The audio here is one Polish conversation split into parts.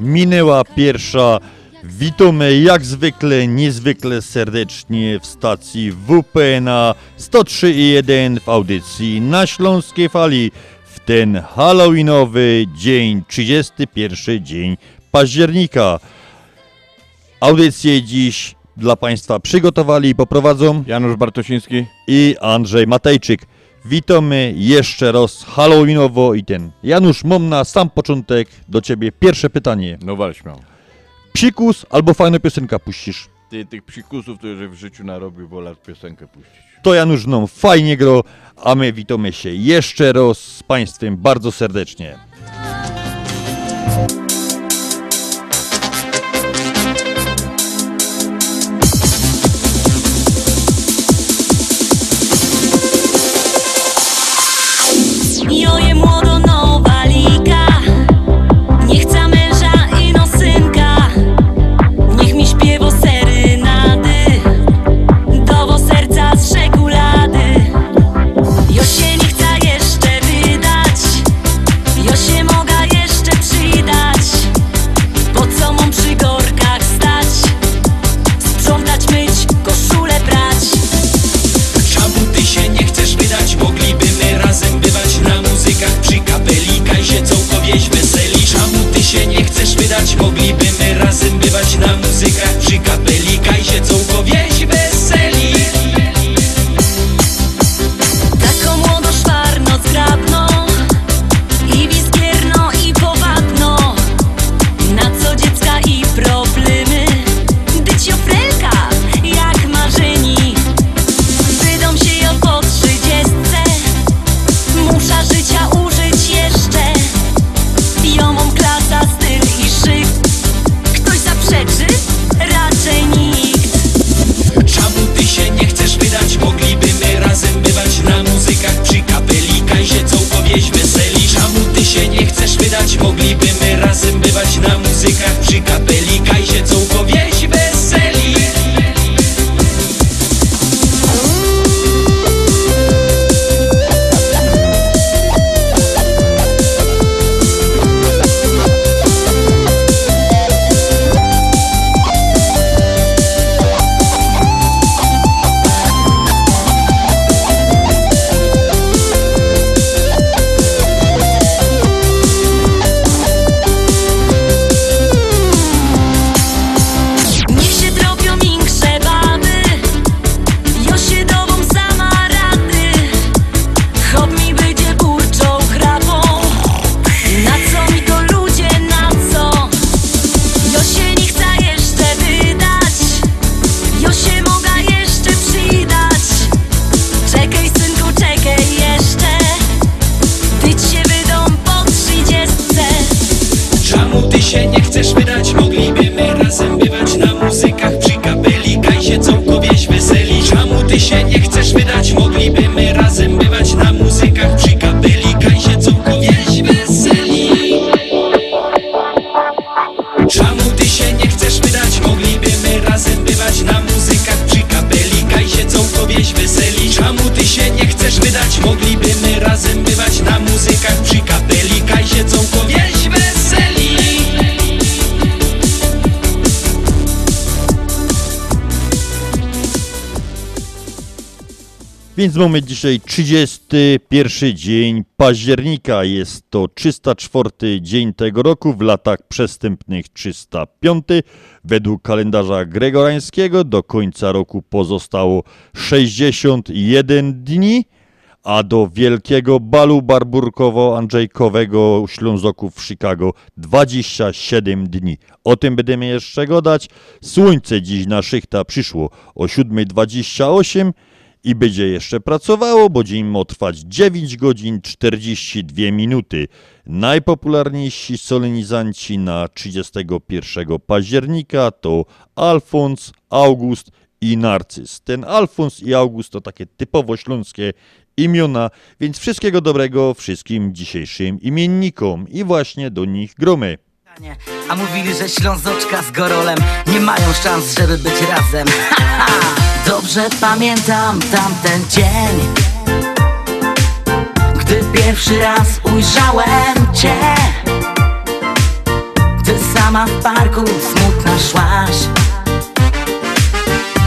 Minęła pierwsza. Witamy jak zwykle, niezwykle serdecznie w stacji WP na 103.1 w audycji na Śląskiej Fali w ten halloweenowy dzień, 31 dzień października. Audycję dziś dla Państwa przygotowali i poprowadzą Janusz Bartosiński i Andrzej Matejczyk. Witamy jeszcze raz Halloweenowo i ten. Janusz, mam na sam początek do ciebie pierwsze pytanie. No wal śmiał. Psikus albo fajną piosenkę puścisz? Ty tych psikusów to już w życiu narobił, wolę piosenkę puścić. To Janusz nam fajnie gro, a my witamy się jeszcze raz z Państwem bardzo serdecznie. Więc mamy dzisiaj 31 dzień października. Jest to 304 dzień tego roku, w latach przestępnych 305. Według kalendarza gregorańskiego do końca roku pozostało 61 dni, a do wielkiego balu barburkowo-andrzejkowego Ślązoków w Chicago 27 dni. O tym będziemy jeszcze gadać. Słońce dziś na szychta przyszło o 7.28 i będzie jeszcze pracowało, bo dzień ma trwać 9 godzin 42 minuty. Najpopularniejsi solenizanci na 31 października to Alfons, August i Narcyz. Ten Alfons i August to takie typowo śląskie imiona, więc wszystkiego dobrego wszystkim dzisiejszym imiennikom i właśnie do nich gromy. A mówili, że Ślązoczka z Gorolem nie mają szans, żeby być razem. Dobrze pamiętam tamten dzień Gdy pierwszy raz ujrzałem Cię. Ty sama w parku smutna szłaś.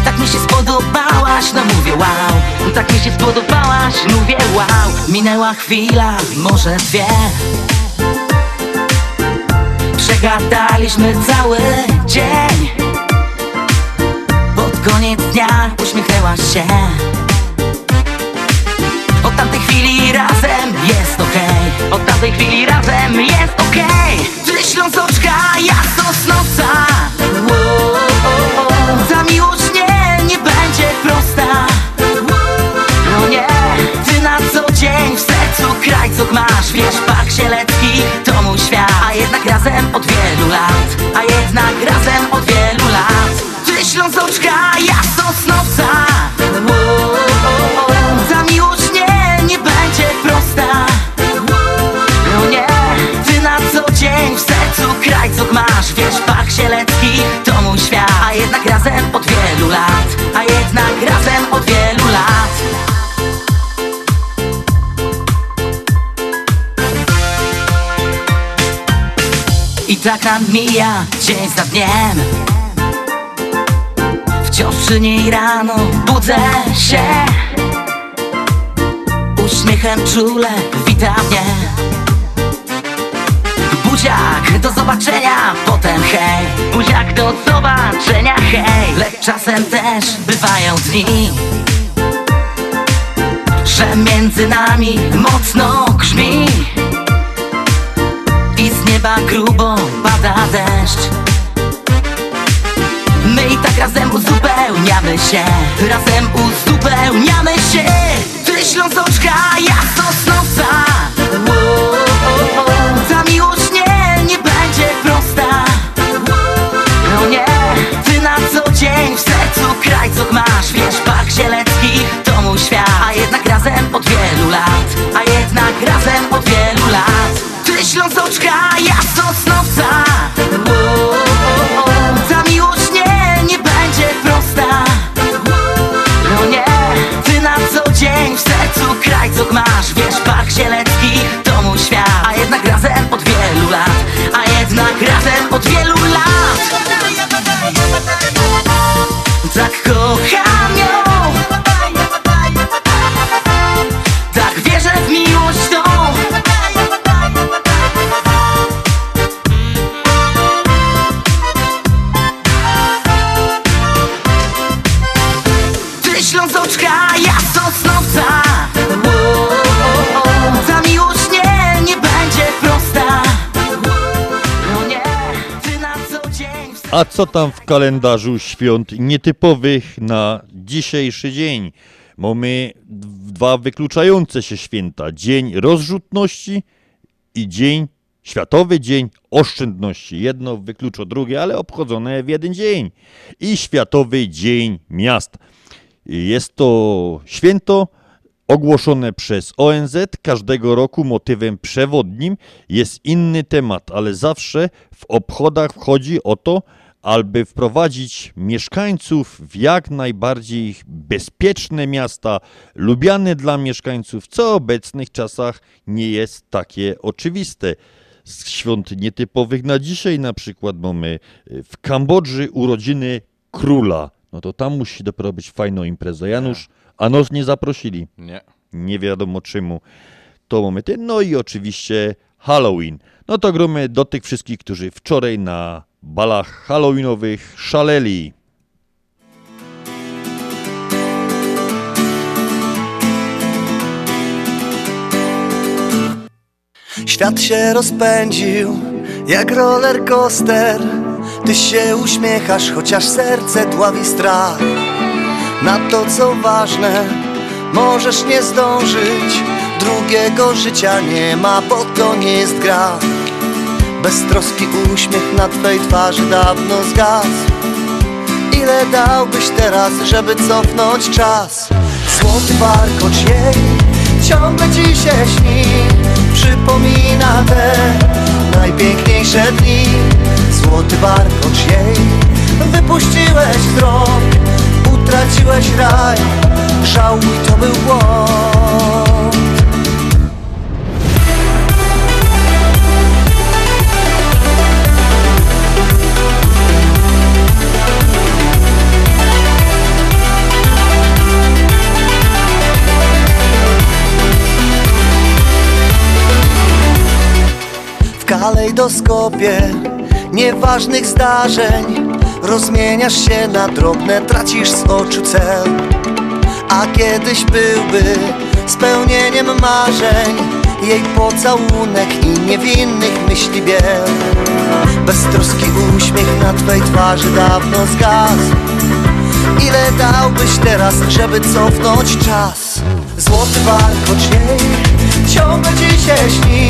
Tak mi się spodobałaś, no mówię wow. Tak mi się spodobałaś, mówię wow. Minęła chwila, może dwie Przegadaliśmy cały dzień. Pod koniec dnia uśmiechnęłaś się. Od tamtej chwili razem jest okej. Od tamtej chwili razem jest okej. Ty Ślązoczka, ja Sosnowca. Ta miłość nie, nie będzie prosta. No nie, ty na co dzień w sercu krajcok masz. Wiesz, mój świat A jednak razem od wielu lat A jednak razem od wielu lat. Ty Ślązoczka, ja Sosnowca. Ta miłość nie, nie będzie prosta. No nie, ty na co dzień w sercu krajcok masz. Wiesz, Pach Sielecki to mój świat. A jednak razem od wielu lat A jednak razem od wielu I tak nam mija dzień za dniem. Wciąż przy niej rano budzę się. Uśmiechem czule wita mnie. Buziak, do zobaczenia, potem hej. Buziak, do zobaczenia, hej. Lecz czasem też bywają dni Że między nami mocno grzmi nieba grubo pada deszcz. My i tak razem uzupełniamy się. Razem uzupełniamy się. Ty Ślązoczka, ja Sosnowca. Ta miłość nie, nie będzie prosta. No nie, ty na co dzień w sercu krajcok masz. Wiesz, Pach Sielecki to mój świat. A jednak razem od wielu lat. A jednak razem od wielu lat Ślązoczka, ja A co tam w kalendarzu świąt nietypowych na dzisiejszy dzień? Mamy dwa wykluczające się święta. Dzień rozrzutności i dzień, Światowy Dzień Oszczędności. Jedno wyklucza drugie, ale obchodzone w jeden dzień. I Światowy Dzień Miast. Jest to święto ogłoszone przez ONZ. Każdego roku motywem przewodnim jest inny temat, ale zawsze w obchodach wchodzi o to, aby wprowadzić mieszkańców w jak najbardziej bezpieczne miasta, lubiane dla mieszkańców, co w obecnych czasach nie jest takie oczywiste. Z świąt nietypowych na dzisiaj na przykład mamy w Kambodży urodziny króla. no to tam musi dopiero być fajna impreza. Janusz, a nos nie zaprosili. Nie. Nie wiadomo czemu. To momenty. No i oczywiście Halloween. No to gromy do tych wszystkich, którzy wczoraj na balach halloweenowych szaleli. Świat się rozpędził jak roller coaster. Ty się uśmiechasz, chociaż serce dławi strach. Na to co ważne, możesz nie zdążyć. Drugiego życia nie ma, bo to nie jest gra Beztroski uśmiech na twej twarzy dawno zgasł. Ile dałbyś teraz, żeby cofnąć czas? Złoty warkocz jej ciągle ci się śni. Przypomina te najpiękniejsze dni. Złoty warkocz jej Wypuściłeś wzrok Utraciłeś raj. Żałuj, to był błąd kalejdoskopie nieważnych zdarzeń. Rozmieniasz się na drobne, tracisz z oczu cel. A kiedyś byłby spełnieniem marzeń Jej pocałunek i niewinnych myśli biel. Beztroski uśmiech na twej twarzy dawno zgasł. Ile dałbyś teraz, żeby cofnąć czas? Złoty warkocz jej ciągle ci się śni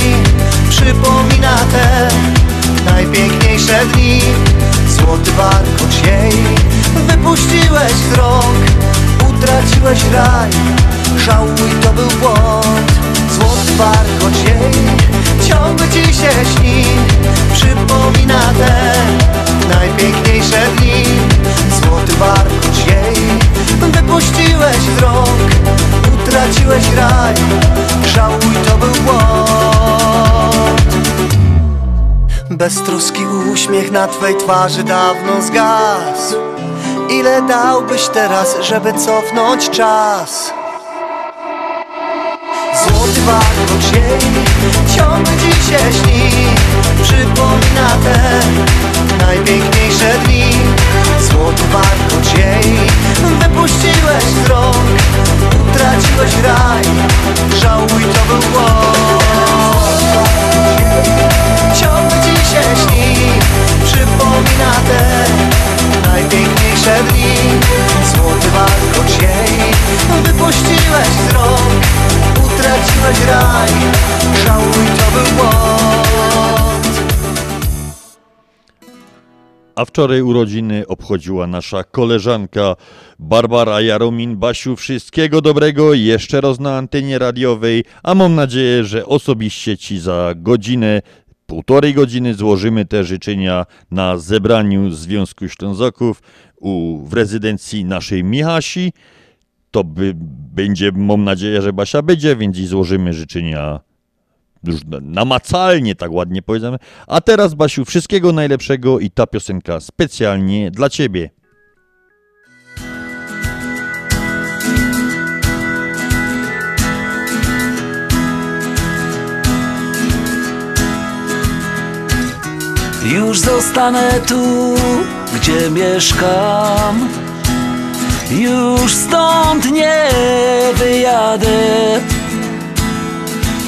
Przypomina te najpiękniejsze dni. Złoty warkocz jej Wypuściłeś wzrok Utraciłeś raj Żałuj, to był błąd. Złoty warkocz jej Ciągle ci się śni Przypomina te najpiękniejsze dni. Złoty warkocz jej Wypuściłeś wzrok Utraciłeś raj Żałuj, to był błąd Beztroski uśmiech na twej twarzy dawno zgasł Ile dałbyś teraz, żeby cofnąć czas? Złoty warkocz jej ciągle ci się śni Przypomina te najpiękniejsze Wczoraj urodziny obchodziła nasza koleżanka Barbara Jaromin. Basiu, wszystkiego dobrego jeszcze raz na antenie radiowej, a mam nadzieję, że osobiście Ci za godzinę, półtorej godziny złożymy te życzenia na zebraniu Związku Ślązaków u, w rezydencji naszej Michasi. To by, będzie, mam nadzieję, że Basia będzie, więc i złożymy życzenia już namacalnie, tak ładnie powiedziane. A teraz, Basiu, wszystkiego najlepszego i ta piosenka specjalnie dla Ciebie. Już zostanę tu, gdzie mieszkam Już stąd nie wyjadę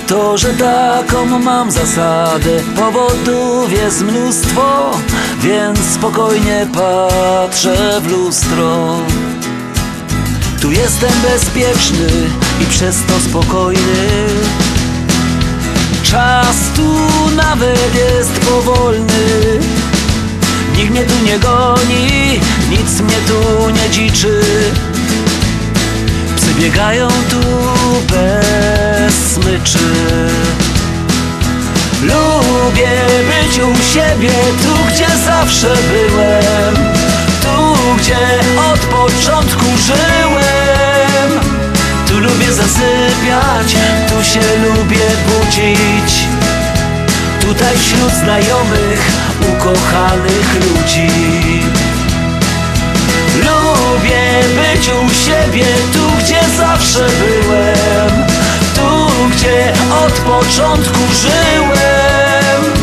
To, że taką mam zasadę. Powodów jest mnóstwo Więc spokojnie patrzę w lustro. Tu jestem bezpieczny i przez to spokojny. Czas tu nawet jest powolny. Nikt mnie tu nie goni, nic mnie tu nie dziczy. Psy biegają tu smyczy Lubię być u siebie, tu gdzie zawsze byłem. Tu gdzie od początku żyłem. Tu lubię zasypiać, tu się lubię budzić. Tutaj wśród znajomych, ukochanych ludzi. Lubię być u siebie, tu gdzie zawsze byłem gdzie od początku żyłem.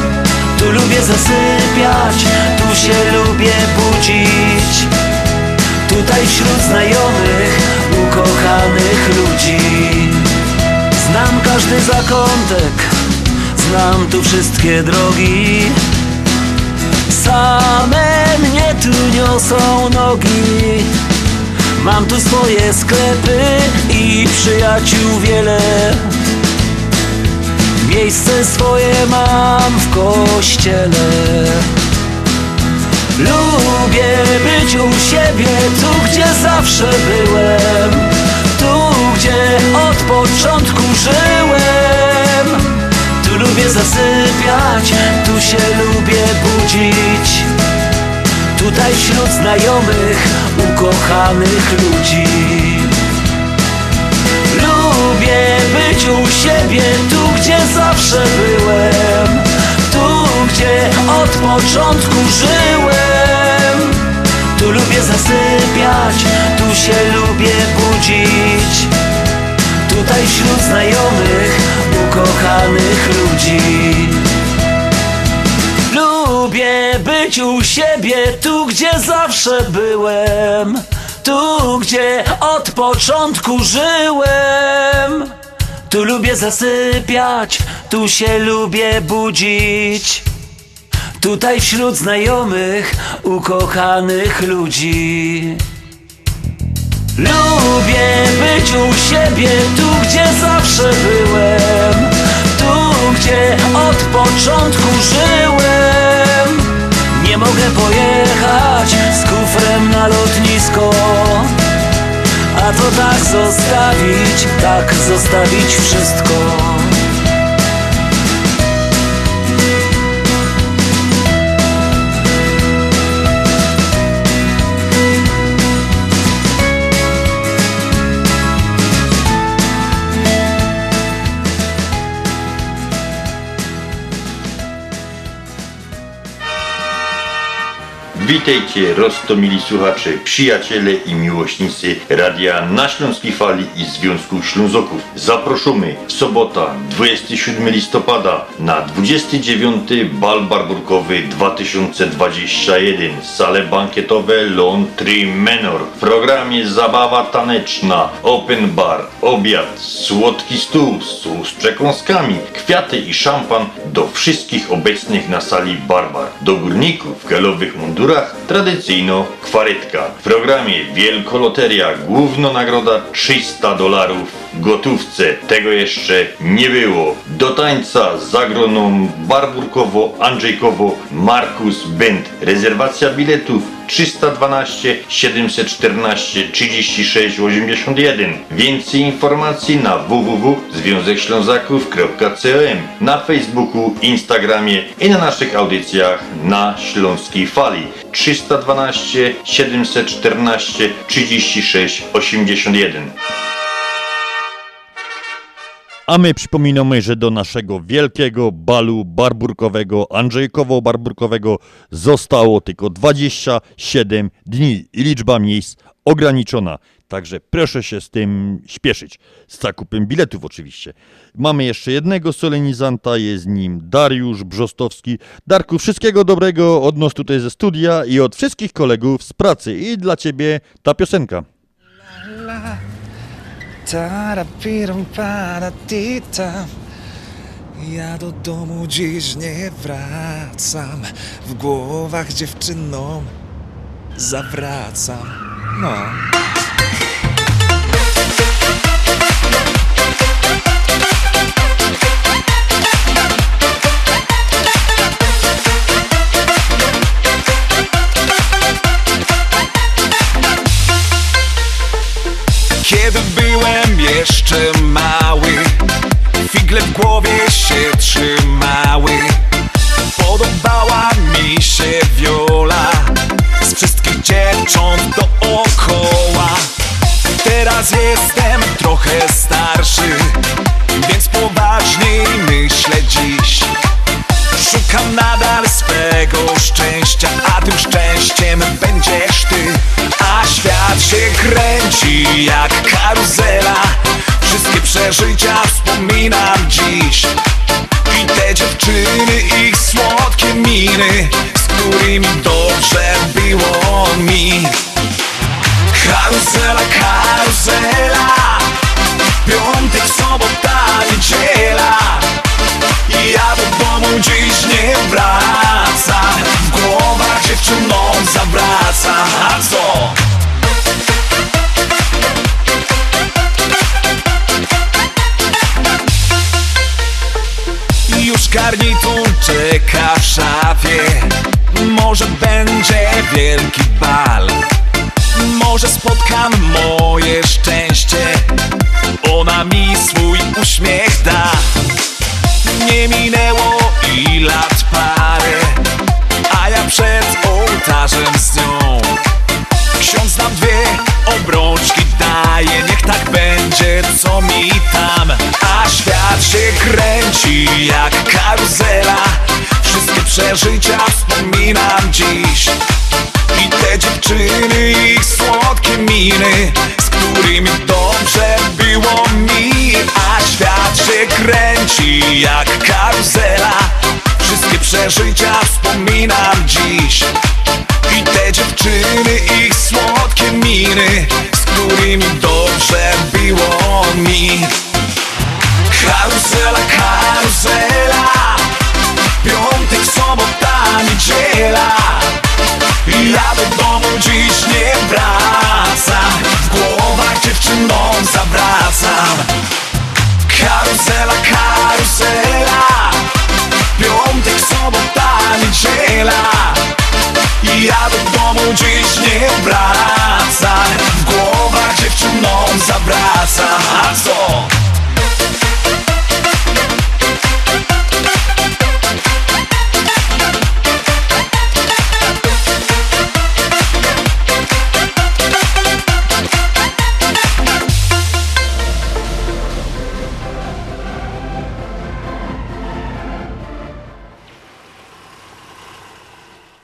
Tu lubię zasypiać, tu się lubię budzić. Tutaj wśród znajomych, ukochanych ludzi. Znam każdy zakątek, znam tu wszystkie drogi. Same mnie tu niosą nogi. Mam tu swoje sklepy i przyjaciół wiele Miejsce swoje mam w kościele. Lubię być u siebie, tu gdzie zawsze byłem. Tu gdzie od początku żyłem. Tu lubię zasypiać, tu się lubię budzić. Tutaj wśród znajomych, ukochanych ludzi. Lubię być u siebie, tu gdzie zawsze byłem Tu gdzie od początku żyłem. Tu lubię zasypiać, tu się lubię budzić. Tutaj wśród znajomych, ukochanych ludzi. Lubię być u siebie, tu gdzie zawsze byłem. Tu gdzie od początku żyłem Tu lubię zasypiać, tu się lubię budzić. Tutaj wśród znajomych, ukochanych ludzi. Lubię być u siebie, tu gdzie zawsze byłem. Tu gdzie od początku żyłem. Nie mogę pojechać z kufrem na lotnisko A to tak zostawić, tak zostawić wszystko Witajcie, roztomili słuchacze, przyjaciele i miłośnicy Radia na Śląskiej Fali i Związku Ślązoków. Zaproszamy w sobota 27 listopada na 29 Bal Barburkowy 2021 Sale bankietowe Lontry Menor. W programie zabawa taneczna, open bar, obiad, słodki stół, stół z przekąskami, kwiaty i szampan do wszystkich obecnych na sali Barbar. Do górników w galowych mundurach tradycyjno kwarytka. W programie Wielkoloteria, główna nagroda 300 dolarów gotówce. Tego jeszcze nie było. Do tańca zagroną Barburkowo-Andrzejkowo Markus Bent. Rezerwacja biletów 312 714 36 81. Więcej informacji na www.związekślązaków.com na Facebooku, Instagramie i na naszych audycjach na Śląskiej Fali 312 714 36 81. A my przypominamy, że do naszego wielkiego balu barburkowego, Andrzejkowo-barburkowego zostało tylko 27 dni i liczba miejsc ograniczona. Także proszę się z tym śpieszyć. Z zakupem biletów oczywiście. Mamy jeszcze jednego solenizanta, jest nim Dariusz Brzostowski. Darku, wszystkiego dobrego od nas tutaj ze studia i od wszystkich kolegów z pracy. I dla ciebie ta piosenka. Tarapiram paratita Ja do domu dziś nie wracam. W głowach dziewczynom zawracam. No Kiedy byłem jeszcze mały Figle w głowie się trzymały. Podobała mi się wiola Z wszystkich dziewcząt dookoła. Teraz jestem trochę starszy Więc poważniej myślę dziś. Szukam nadal swego szczęścia A tym szczęściem będziesz ty A kręci jak karuzela. Wszystkie przeżycia wspominam dziś. I te dziewczyny, ich słodkie miny Z którymi dobrze było mi. Karuzela, karuzela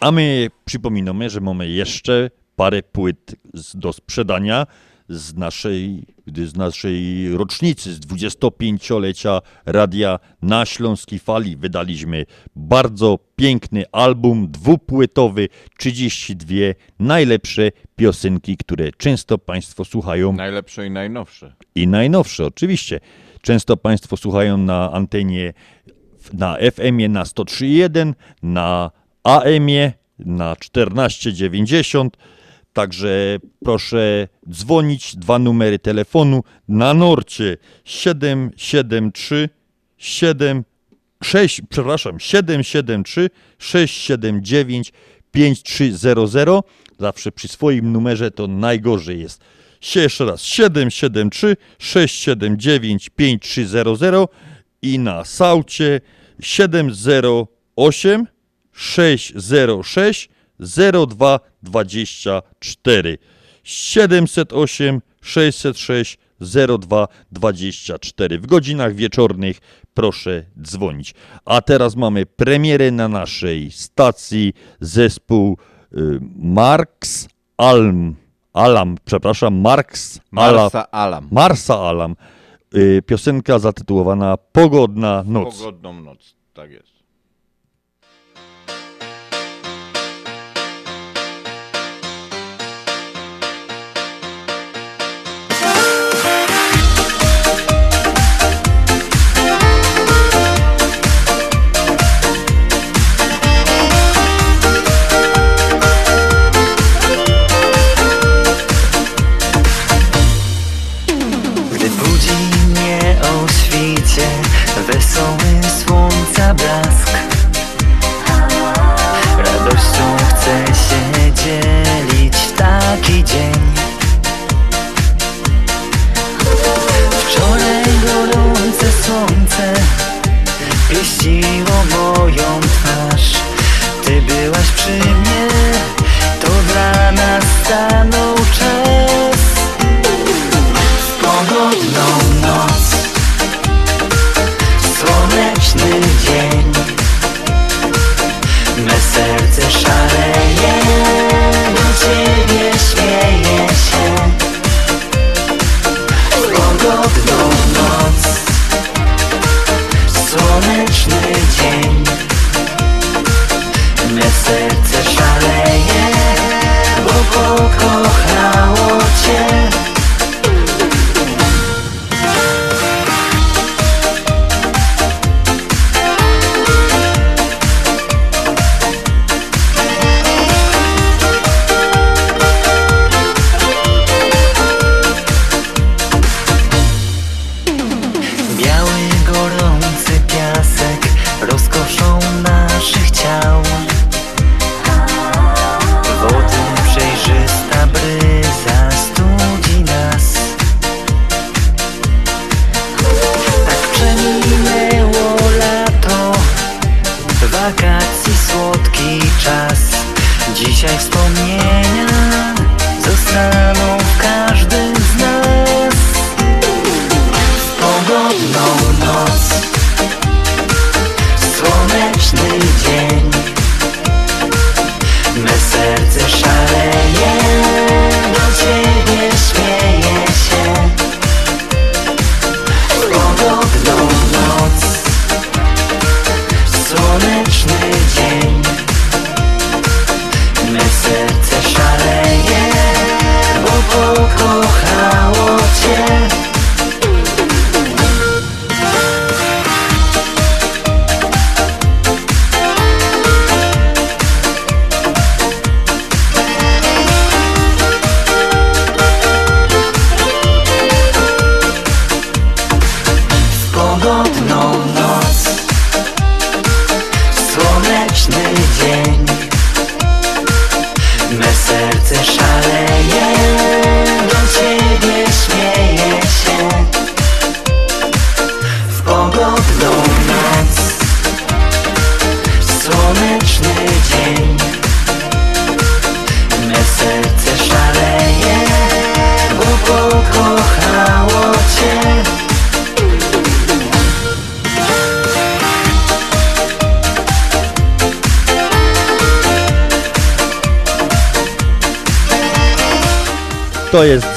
A my przypominamy, że mamy jeszcze parę płyt do sprzedania z naszej, z naszej rocznicy, z 25-lecia radia na Śląskiej Fali. Wydaliśmy bardzo piękny album dwupłytowy, 32 najlepsze piosenki, które często Państwo słuchają Najlepsze i najnowsze. i najnowsze oczywiście. Często Państwo słuchają na antenie na FM-ie na 103.1, na AM-ie na 1490. Także proszę dzwonić, dwa numery telefonu na Norcie 773 7 6, przepraszam, 773 679 5300. Zawsze przy swoim numerze to najgorzej jest. Jeszcze raz 773 679 5300 i na saucie 708 606 0224 708 606 0224 w godzinach wieczornych proszę dzwonić. A teraz mamy premierę na naszej stacji zespół y, Marx Alm Alam, przepraszam, Marx Alam, Marsa Alam. Marsa Alam. Y, Piosenka zatytułowana Pogodna noc. Pogodną noc, tak jest.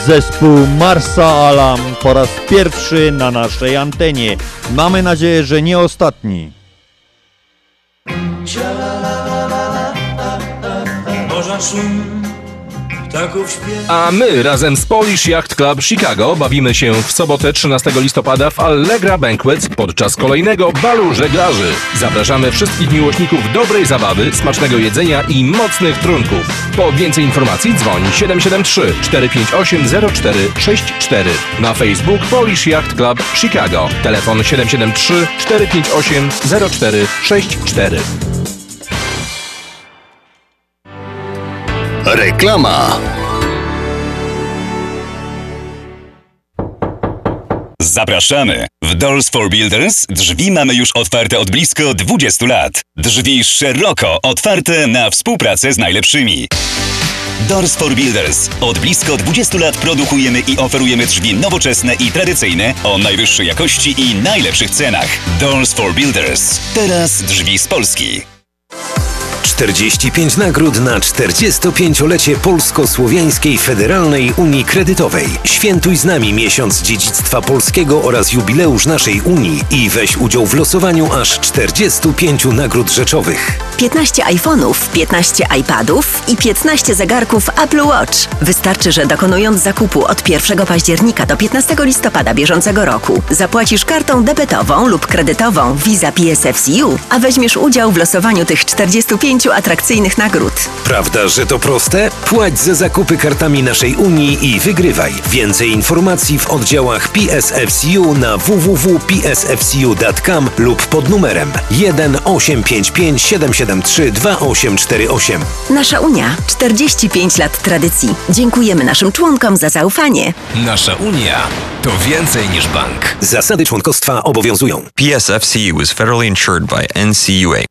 Zespół Marsa Alam po raz pierwszy na naszej antenie. Mamy nadzieję, że nie ostatni. A my razem z Polish Yacht Club Chicago bawimy się w sobotę 13 listopada w Allegra Banquets podczas kolejnego balu żeglarzy. Zapraszamy wszystkich miłośników dobrej zabawy, smacznego jedzenia i mocnych trunków. Po więcej informacji dzwoń 773 458 0464 na Facebook Polish Yacht Club Chicago. Telefon 773 458 0464. Reklama. Zapraszamy! W Doors for Builders drzwi mamy już otwarte od blisko 20 lat. Drzwi szeroko otwarte na współpracę z najlepszymi. Doors for Builders. Od blisko 20 lat produkujemy i oferujemy drzwi nowoczesne i tradycyjne o najwyższej jakości i najlepszych cenach. Doors for Builders. Teraz drzwi z Polski. 45 nagród na 45-lecie Polsko-Słowiańskiej Federalnej Unii Kredytowej. Świętuj z nami miesiąc dziedzictwa polskiego oraz jubileusz naszej Unii i weź udział w losowaniu aż 45 nagród rzeczowych. 15 iPhone'ów, 15 iPadów i 15 zegarków Apple Watch. Wystarczy, że dokonując zakupu od 1 października do 15 listopada bieżącego roku zapłacisz kartą debetową lub kredytową Visa PSFCU, a weźmiesz udział w losowaniu tych 45 atrakcyjnych nagród. Prawda, że to proste? Płać za zakupy kartami naszej Unii i wygrywaj. Więcej informacji w oddziałach PSFCU na www.psfcu.com lub pod numerem 1 855 773 2848. Nasza Unia 45 lat tradycji. Dziękujemy naszym członkom za zaufanie. Nasza Unia to więcej niż bank. Zasady członkostwa obowiązują. PSFCU is federally insured by NCUA.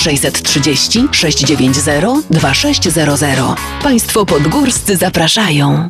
630 690 2600. Państwo podgórscy zapraszają.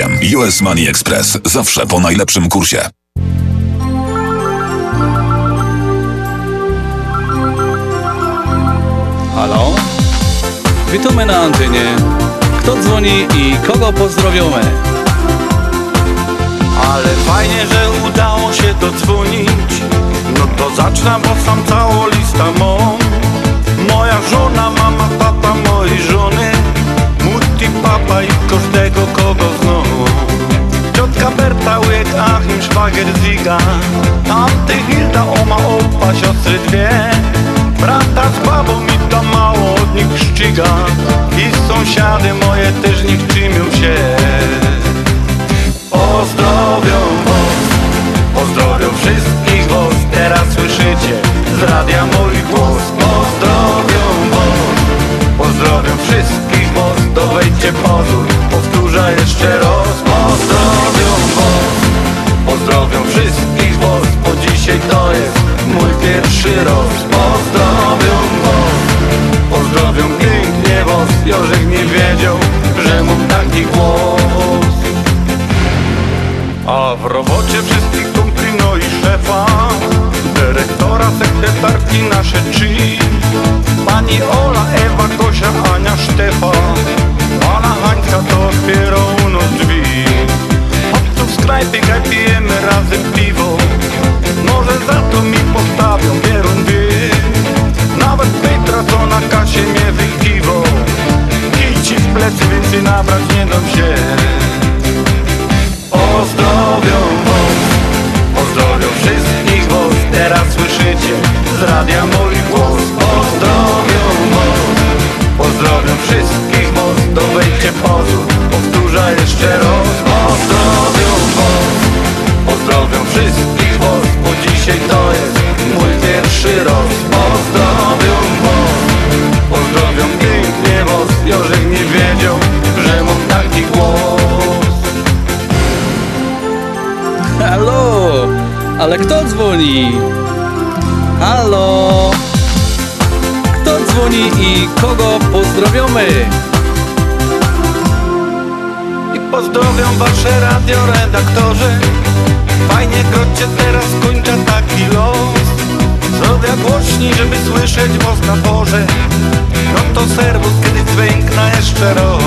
US Money Express. Zawsze po najlepszym kursie. Halo? Witamy na antenie. Kto dzwoni i kogo pozdrowiamy? Ale fajnie, że udało się dodzwonić No to zacznę, bo sam całą listę mam Moja Ziga Tamty Hilda, oma, opa, siostry dwie. Brata z babą i to mało od nich szczyga I sąsiady moje też nie czymią się. Pozdrowią was, pozdrowią wszystkich was. Teraz słyszycie z radia mój głos. Pozdrowią was, pozdrowią wszystkich was. To wejdźcie pozór, powtórzę jeszcze raz pierwszy roz Pozdrowią was Pozdrowią pięknie was Jorzek nie wiedział, że mam taki głos. A w robocie wszystkich kumpli no i szefa Dyrektora, sekretarki nasze trzy Pani Ola, Ewa, Kosia, Ania, Sztefa Pana Hańska to otwiera u nas drzwi. Chodź tu w sklepie, pijemy razem piwo Może za to mi postawią pierundy Nawet Petra, co na kasie mnie wykiwał Kij ci w plecy, więcej nabrać nie dam się. Pozdrowią was Pozdrowią wszystkich was. Teraz słyszycie z radia mój głos. Pozdrowią was Pozdrowią wszystkich was. To wejdźcie pozór Powtórzę jeszcze raz raz Pozdrowią was Pozdrowią pięknie was Jorzek nie wiedział, że mam taki głos Halo! Ale kto dzwoni? Halo! Kto dzwoni i kogo pozdrowiamy? I pozdrowią wasze radioredaktorzy Fajnie krocie teraz kończę taki los Zrobię głośniej, żeby słyszeć was na porze No to serwus, kiedy dźwiękna jeszcze raz.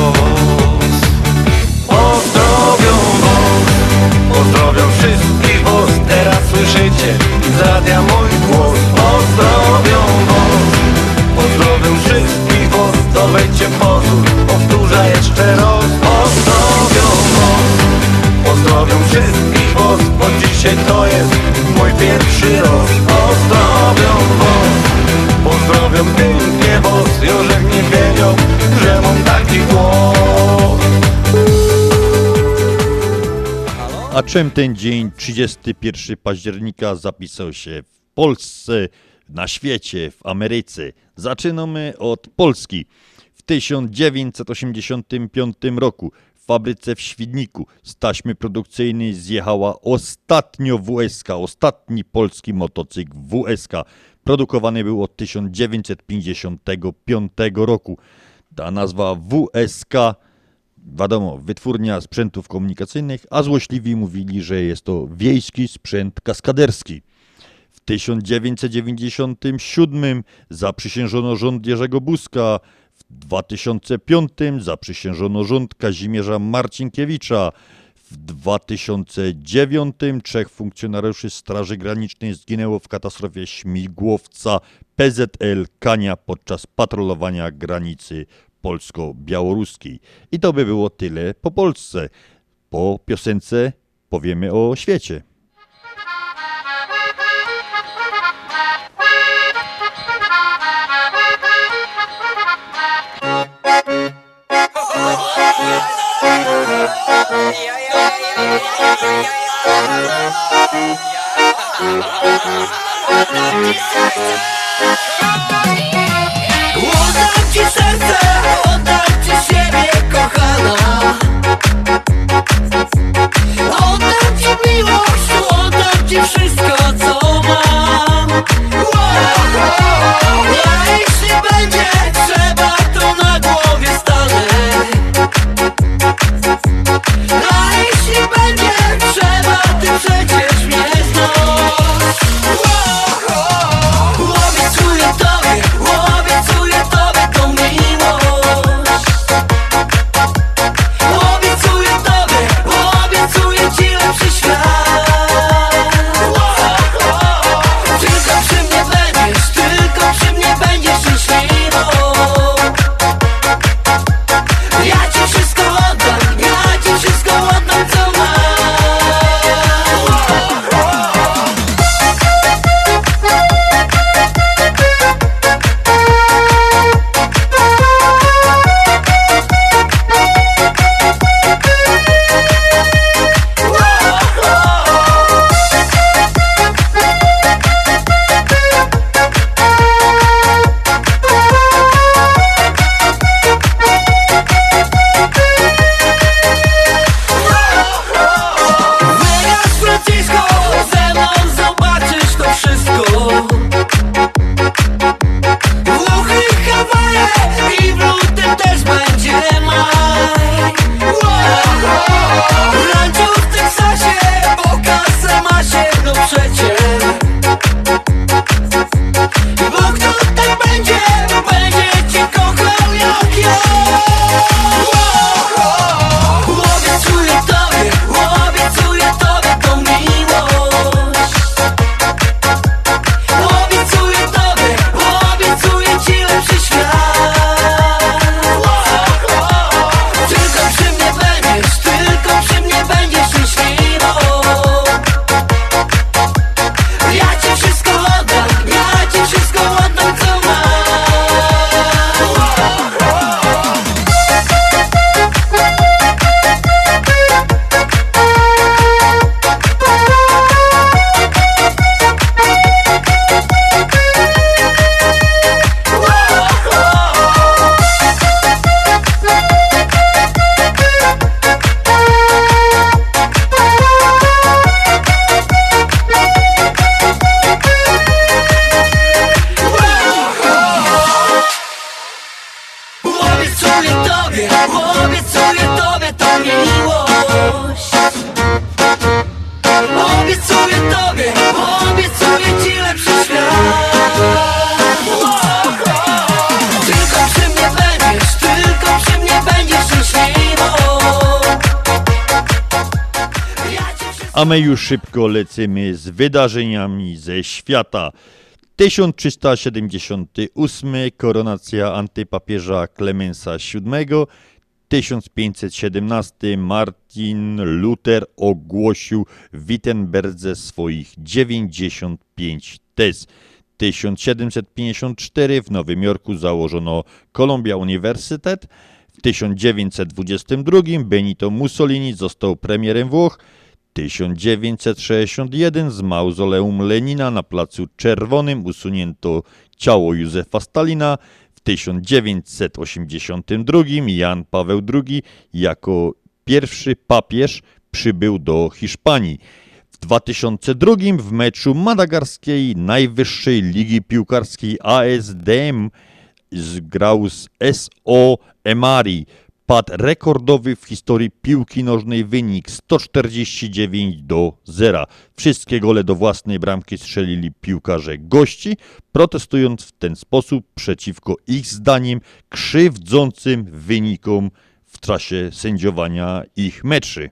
Pozdrowią was Pozdrowią wszystkich was Teraz słyszycie z mój głos. Pozdrowią was Pozdrowią wszystkich was To wejdźcie pozór Powtórzę jeszcze raz. Pozdrowią was Pozdrowią wszystkich was Bo dzisiaj to jest mój pierwszy raz. Pozdrowią was Pozdrowią pięknie was Jorzek nie wiedział, że mam taki głos A czym ten dzień 31 października zapisał się w Polsce, na świecie, w Ameryce? Zaczynamy od Polski. W 1985 roku w fabryce w Świdniku z taśmy produkcyjnej zjechała ostatnio WSK, ostatni polski motocykl WSK. Produkowany był od 1955 roku. Ta nazwa WSK wiadomo, wytwórnia sprzętów komunikacyjnych, a złośliwi mówili, że jest to wiejski sprzęt kaskaderski. W 1997 zaprzysiężono rząd Jerzego Buzka, 2005 zaprzysiężono rząd Kazimierza Marcinkiewicza, w 2009 trzech funkcjonariuszy Straży Granicznej zginęło w katastrofie śmigłowca PZL Kania podczas patrolowania granicy polsko-białoruskiej. I to by było tyle po Polsce. Po piosence powiemy o świecie. Oddam ci serce, oddam ci siebie, kochana Oddam ci miłość, oddam ci wszystko, co mam A jeśli będzie my już szybko lecimy z wydarzeniami ze świata. 1378 koronacja antypapieża Klemensa VII. 1517 Martin Luther ogłosił w Wittenberdze swoich 95 tez. 1754 w Nowym Jorku założono Columbia Uniwersytet. W 1922 Benito Mussolini został premierem Włoch. 1961 z mauzoleum Lenina na Placu Czerwonym usunięto ciało Józefa Stalina. W 1982 Jan Paweł II jako pierwszy papież przybył do Hiszpanii. W 2002 w meczu madagarskiej najwyższej ligi piłkarskiej ASDM zgrał z SO Emari. Padł rekordowy w historii piłki nożnej wynik 149 do 0. Wszystkie gole do własnej bramki strzelili piłkarze gości, protestując w ten sposób przeciwko ich zdaniem krzywdzącym wynikom w czasie sędziowania ich meczy.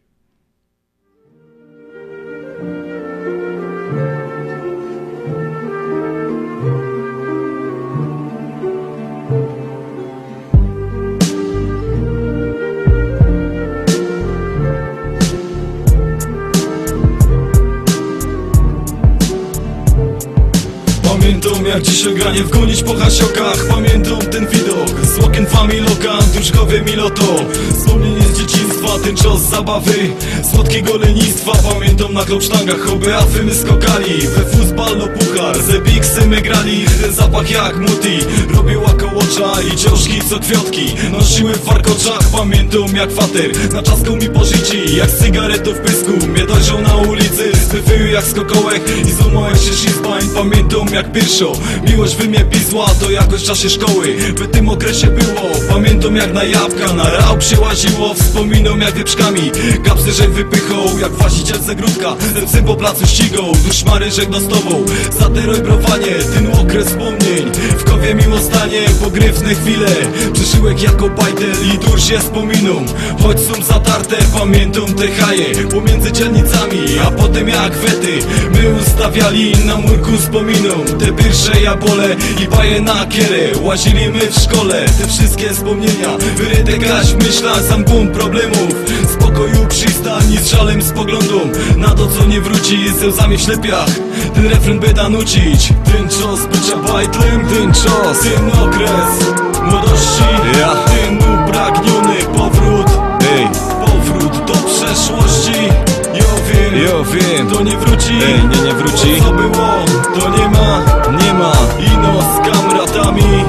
Pamiętam jak dzisiaj granie wgonić po hasiokach Pamiętam ten widok z okien familoka Duszkowie miloto Wspomnienie z dzieciństwa, ten czas zabawy Słodkiego lenistwa. Pamiętam na klopsztangach hobby afy my skokali. We futbal no puchar, ze bigsy my grali. Ten zapach jak muti Robił okołocza i ciążki co kwiatki. Nosiły w warkoczach Pamiętam jak fater. Na czasku mi pożyci Jak z w pysku. Mnie dojrzał na ulicy Zbywył jak skokołek. I złamałem się szizbań Pamiętam jak pierwszo Miłość wy mnie pisła To jakoś w czasie szkoły. W tym okresie było Pamiętam jak na jabłka Na rał przyłaziło. Wspominam jak wyprzkami Kapsy że wypychał Jak właściciel zagródka. Ten syn po placu ścigał Duszmary żegno z tobą. Za te browanie Ten okres wspomnień W kowie miło stanie. Pogrywne chwile Przeżyłek jako bajtel I dużo się wspominą Choć są zatarte Pamiętam te haje Pomiędzy dzielnicami. A potem jak wety My ustawiali na murku wspominą Te pierwsze jabole i baje na kierę Łazili my w szkole Te wszystkie wspomnienia. Wyryte grać w myślach Sam bum problemów. Spokoju przystań i z żalem spoglądą Na to co nie wróci ze łzami w ślepiach. Ten refren by da nucić. Ten czas bycia bajtlem Ten czas, ten okres Młodości. Ja. Ten upragniony powrót. Ej. Powrót do przeszłości Jo wiem, jo To nie wróci, Ej, nie, nie wróci. To co było, to nie ma, nie ma. Ino z kamratami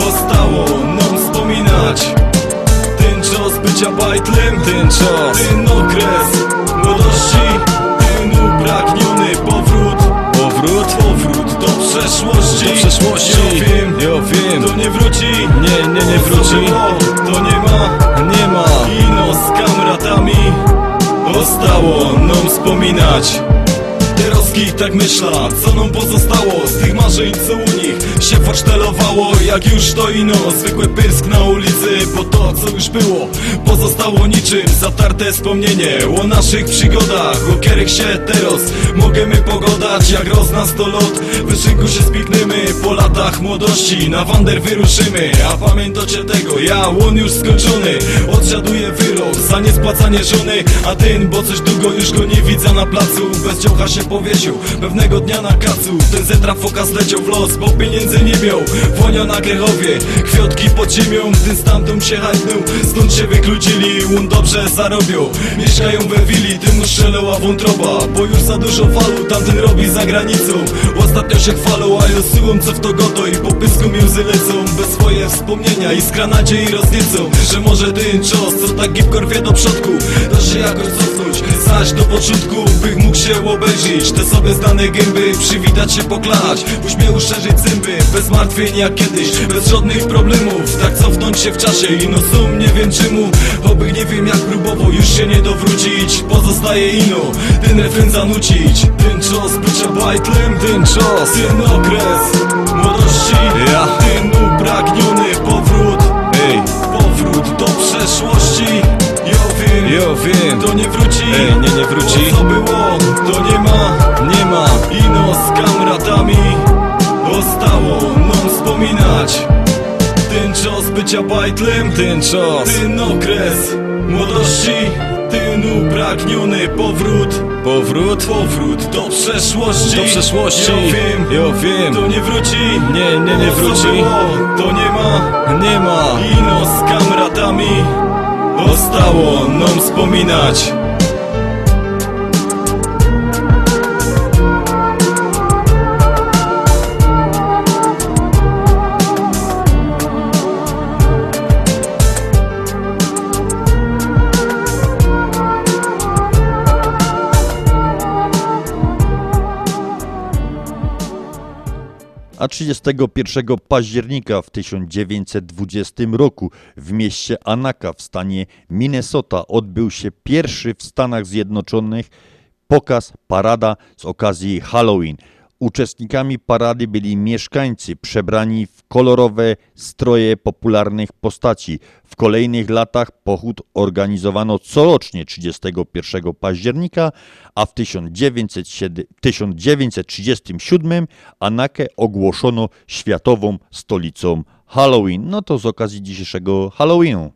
Zostało nam wspominać. Ten czas bycia bajtlem Ten czas, ten okres Młodości Ten upragniony powrót. Powrót, powrót do przeszłości. Do przeszłości. Ja wiem, ja wiem. To nie wróci, nie, nie, nie wróci co było, to nie ma, nie ma. Ino z kamratami Zostało nam wspominać Teroski tak myśla, co nam pozostało Z tych marzeń, co u nich się forsztelowało Jak już to ino, zwykły pysk na ulicy Bo to, co już było, pozostało niczym. Zatarte wspomnienie o naszych przygodach O których się teraz możemy pogodać. Jak roz nas to lot, wyszynku się spikniemy. Po latach młodości na wander wyruszymy. A pamiętacie tego, ja łon już skończony. Odsiaduję wyrok za niespłacanie żony. A ten, bo coś długo już go nie widzę na placu. Bez dziołcha się powiesił, pewnego dnia na kacu Ten zetra fokas leciał w los, bo pieniędzy nie miał. Wonia na Grechowie, kwiotki pod ziemią. Ten stamtąd się hajtnął, stąd się wykludzili. On dobrze zarobią, mieszkają we willi Tym strzelała wątroba, bo już za dużo falu Tamten robi za granicą, ostatnio się chwalą A ja słucham co w to goto i po pysku mi łzy lecą. Bez swoje wspomnienia, iskra nadziei rozniecą Że może ten czas, co tak gipkor wie do przodku Da się jakoś cofnąć, do początku bych mógł się obejrzeć. Te sobie znane gęby, przywitać się, poklać. Uśmiech uszerzyć zęby, bez martwień jak kiedyś. Bez żadnych problemów, tak cofnąć się w czasie. I no sum nie wiem czemu, oby nie wiem jak próbował Już się nie dowrócić, pozostaje ino Ten refren zanucić. Ten czas bycia bajtlem, ten czas Ten okres młodości. Ja. Ten upragniony powrót Ej, powrót do przeszłości wiem, wiem. To nie wróci, Ej, nie, nie wróci. To co było, to nie ma, nie ma. Ino z kamratami Zostało nam wspominać. Ten czas bycia bajtlem, ten czas. Ten okres młodości. Ten upragniony powrót. Powrót, powrót do przeszłości. Do przeszłości, ja wiem, ja wiem. To nie wróci, nie, nie, nie wróci. było, To nie ma, nie ma. Ino z kamratami Zostało nam wspominać A 31 października w 1920 roku w mieście Anaka w stanie Minnesota odbył się pierwszy w Stanach Zjednoczonych pokaz parada z okazji Halloween. Uczestnikami parady byli mieszkańcy przebrani w kolorowe stroje popularnych postaci. W kolejnych latach pochód organizowano corocznie 31 października, a w 1907 1937 Anakę ogłoszono światową stolicą Halloween. No to z okazji dzisiejszego Halloweenu.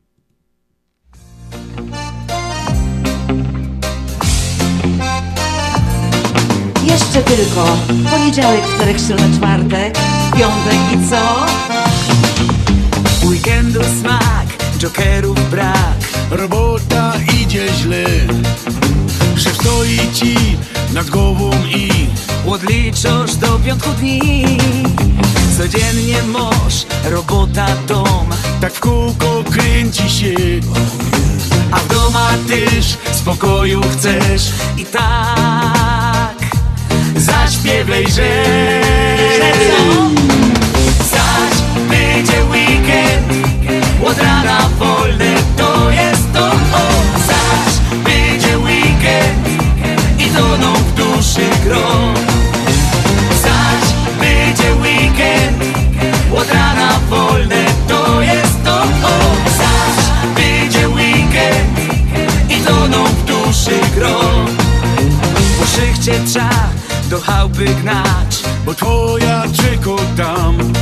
Jeszcze tylko poniedziałek, wtorek, środa, czwartek, piątek i co? Weekendu smak, jokerów brak Robota idzie źle. Szef stoi ci nad głową i Odliczasz do piątku dni. Codziennie moż, robota, dom Tak w kółko kręci się. A w doma też spokoju chcesz I tak zaśpiewaj, że Że co? Zaś będzie weekend. Od rana wolne to jest to. O Zaś będzie weekend I toną w duszy gro. Zaś będzie weekend. Od rana wolne to jest to. O Zaś będzie weekend I toną w duszy gro. Po szychcie trzeba do chałupy gnać Bo twoja czeko tam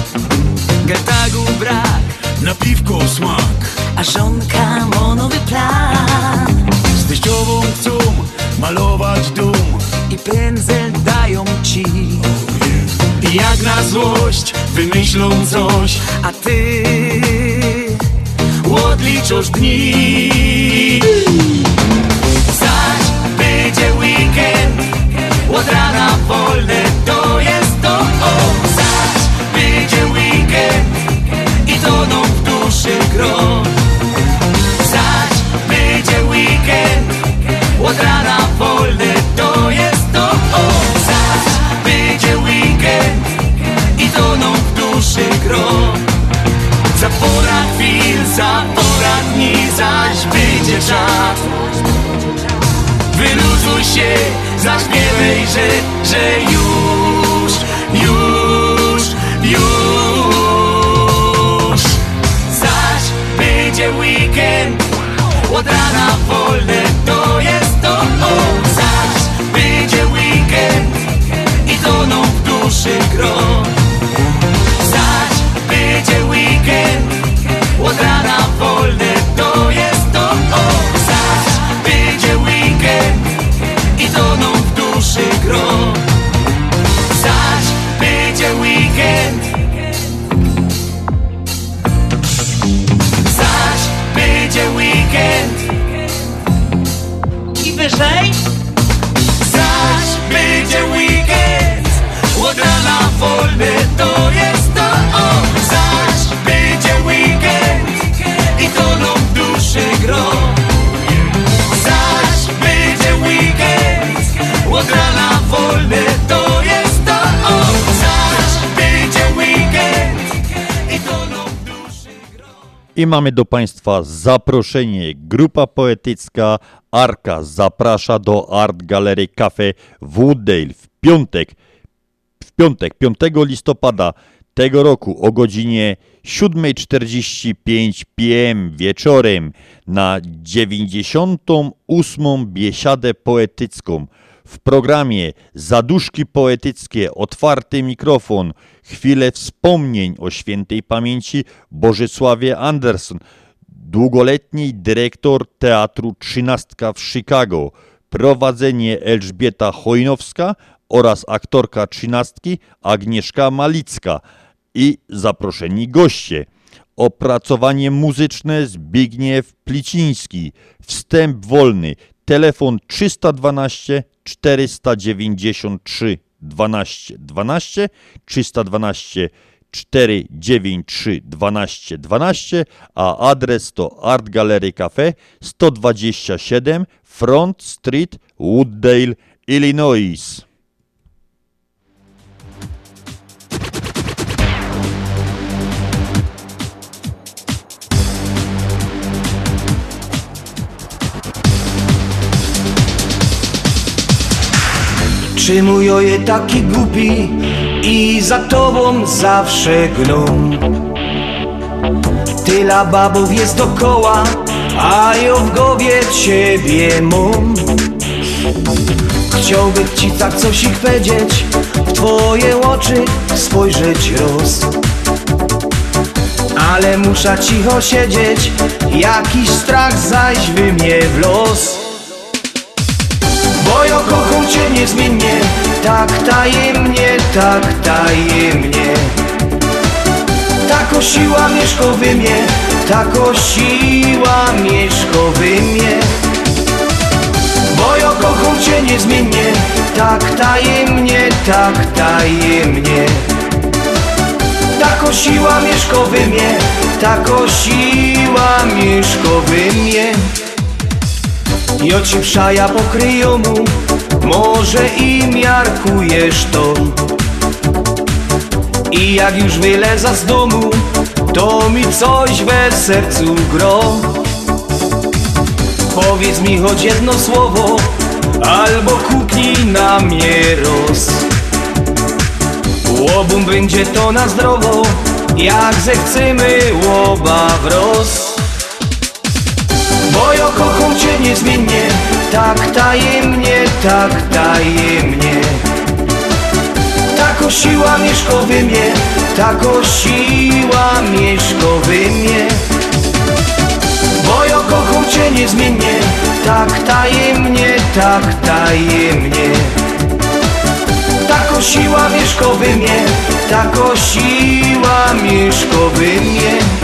Getagu brak Na piwko smak. A żonka ma nowy plan. Z teściową chcą malować dom. I pędzel dają ci. I jak na złość wymyślą coś. A ty odliczasz dni Od rana wolne to jest to o Zaś będzie weekend I toną w duszy gro. Zaś będzie weekend Od rana wolne to jest to o Zaś będzie weekend I toną w duszy gro. Za pora chwil, za pora dni Zaś będzie czas Wyluzuj się, zaśpiewaj, że, że już, już, już. Zaś będzie weekend Od rana wolne to jest to o Zaś będzie weekend I toną w duszy gro wyżej? Zaś będzie weekend, łodala wolny to jest to o. Zaś będzie weekend i to nam duszy gro. Zaś będzie weekend, łodala wolny I mamy do Państwa zaproszenie. Grupa poetycka Arka zaprasza do Art Gallery Cafe Wooddale w piątek, w piątek 5 listopada tego roku o godzinie 7.45 p.m. wieczorem na 98. Biesiadę Poetycką. W programie Zaduszki Poetyckie, Otwarty Mikrofon, Chwile Wspomnień o świętej pamięci Bożysławie Anderson, długoletni dyrektor Teatru Trzynastka w Chicago, prowadzenie Elżbieta Chojnowska oraz aktorka Trzynastki Agnieszka Malicka i zaproszeni goście. Opracowanie muzyczne Zbigniew Pliciński. Wstęp wolny. Telefon 312 493 12 12 312 493 12 12, a adres to Art Gallery Cafe 127 Front Street, Wooddale, Illinois. Czy mój oje taki głupi i za tobą zawsze gną Tyla babów jest dokoła, a ja w głowie ciebie mam Chciałbym ci tak coś ich powiedzieć, w twoje oczy spojrzeć roz. Ale muszę cicho siedzieć, jakiś strach zaś wy mnie w los bo ja kocham cię niezmiennie. Tak tajemnie, tak tajemnie. Tako siła mieszka we mnie Tako siła mieszka we mnie. Bo ja kocham cię niezmiennie. Tak tajemnie, tak tajemnie. Tako siła mieszka we mnie Tako siła mieszka we mnie i oci wszaja pokryją mu Może i miarkujesz to. I jak już wyleza z domu To mi coś we sercu gro. Powiedz mi choć jedno słowo Albo kupnij na mnie roz. Łobum będzie to na zdrowo Jak zechcemy łoba wroz bo ja kocham cię niezmiennie Tak tajemnie, tak tajemnie. Tako siła mieszka we mnie Tako siła mieszka we mnie. Bo ja kocham cię niezmiennie Tak tajemnie, tak tajemnie. Tako siła mieszka we mnie Tako siła mieszka we mnie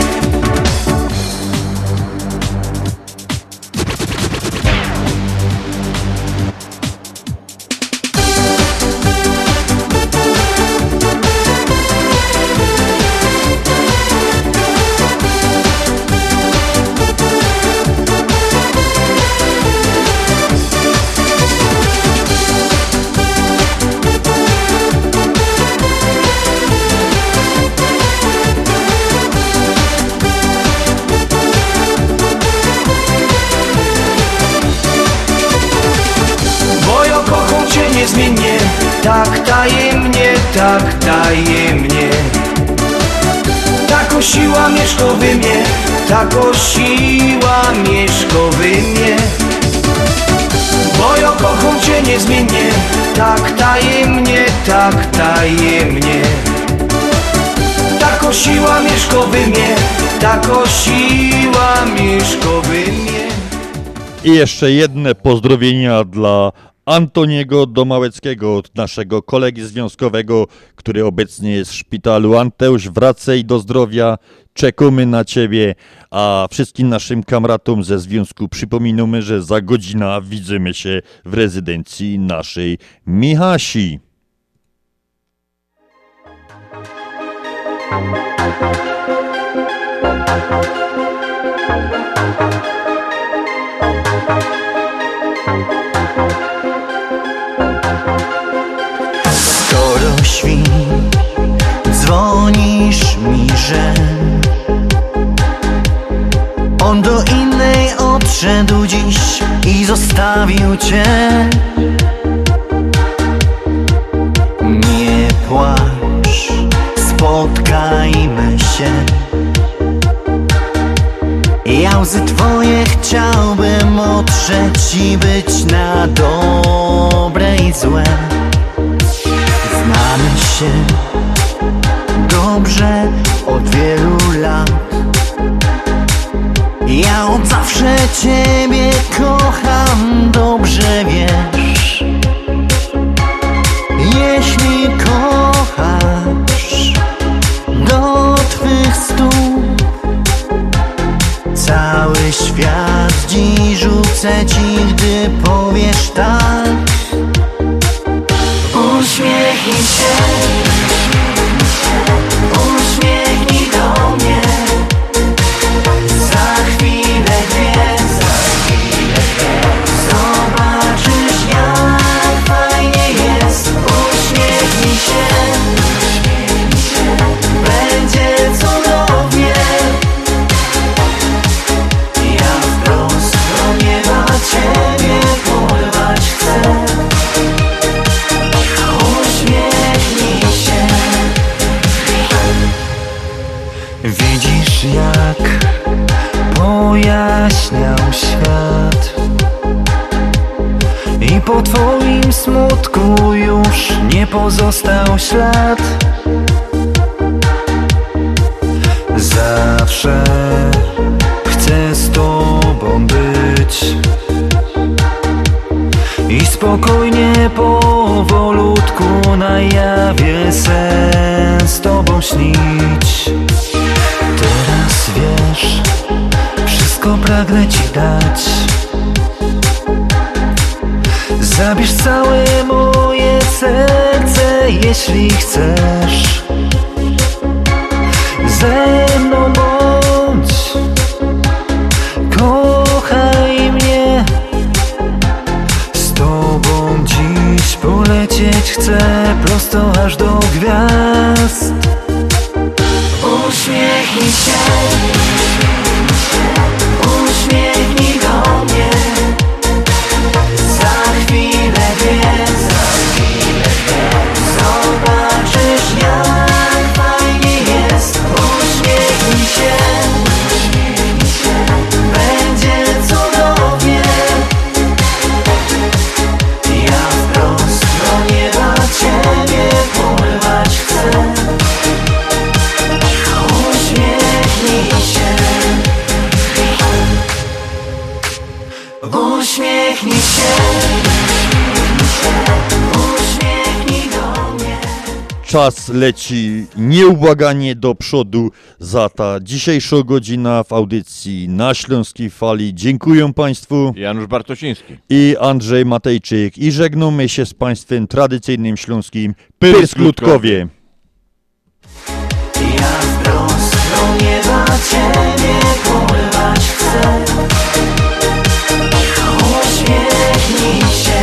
tak tajemnie Tako siła mieszka we mnie Tako siła mieszka we mnie. Bo ja kocham cię niezmiennie Tak tajemnie, tak tajemnie Tako siła mieszka we mnie Tako siła mieszka we mnie. I jeszcze jedne pozdrowienia dla Antoniego Domałeckiego, naszego kolegi związkowego, który obecnie jest w szpitalu. Anteusz, wracaj do zdrowia, czekamy na Ciebie, a wszystkim naszym kamratom ze związku przypominamy, że za godzinę widzimy się w rezydencji naszej Michasi. dzwonisz mi, że On do innej odszedł dziś i zostawił cię. Nie płacz, spotkajmy się. Ja łzy twoje chciałbym otrzeć i być na dobre i złe. Znamy się dobrze od wielu lat. Ja od zawsze ciebie kocham, dobrze wiesz. Jeśli kochasz do twych stóp Cały świat dziś rzucę ci, gdy powiesz tak. Uśmiechnij się pozostał ślad. Zawsze chcę z tobą być. I spokojnie powolutku na jawie sen z tobą śnić. Teraz wiesz, wszystko pragnę ci dać. Zabierz całe moje serce, jeśli chcesz. Ze mną bądź. Kochaj mnie. Z tobą dziś polecieć chcę prosto aż do gwiazd. Uśmiechnij się Czas leci nieubłaganie do przodu za ta dzisiejsza godzina w audycji na Śląskiej Fali. Dziękuję Państwu. Janusz Bartosiński. I Andrzej Matejczyk. I żegnamy się z Państwem tradycyjnym śląskim Pyrsk-Ludkowie. Ja wprost do nieba Ciebie porwać chcę Uśmiechnij się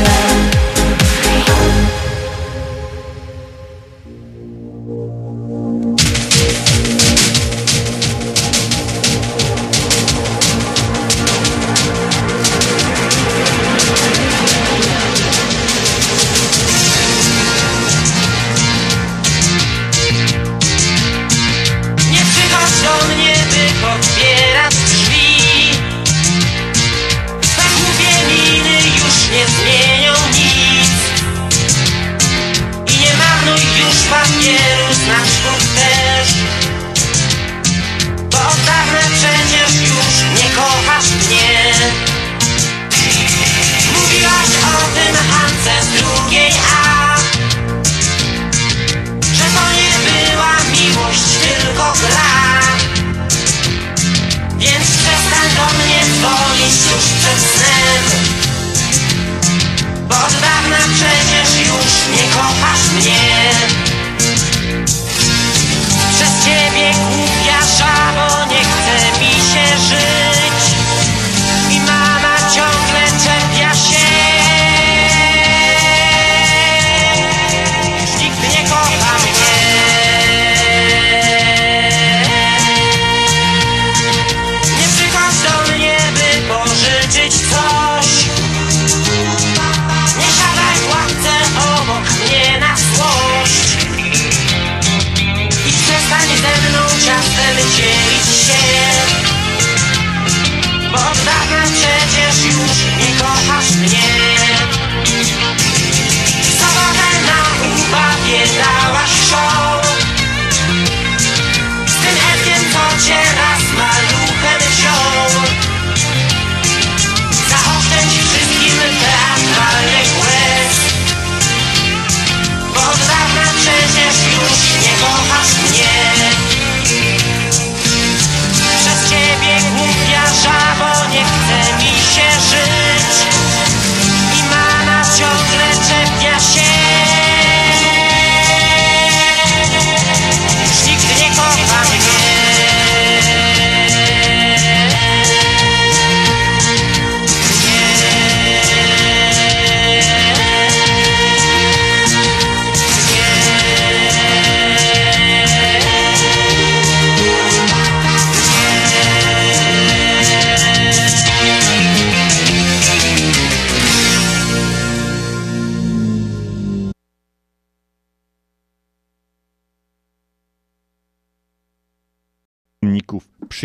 I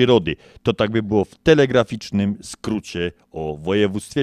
przyrody. To tak by było w telegraficznym skrócie o województwie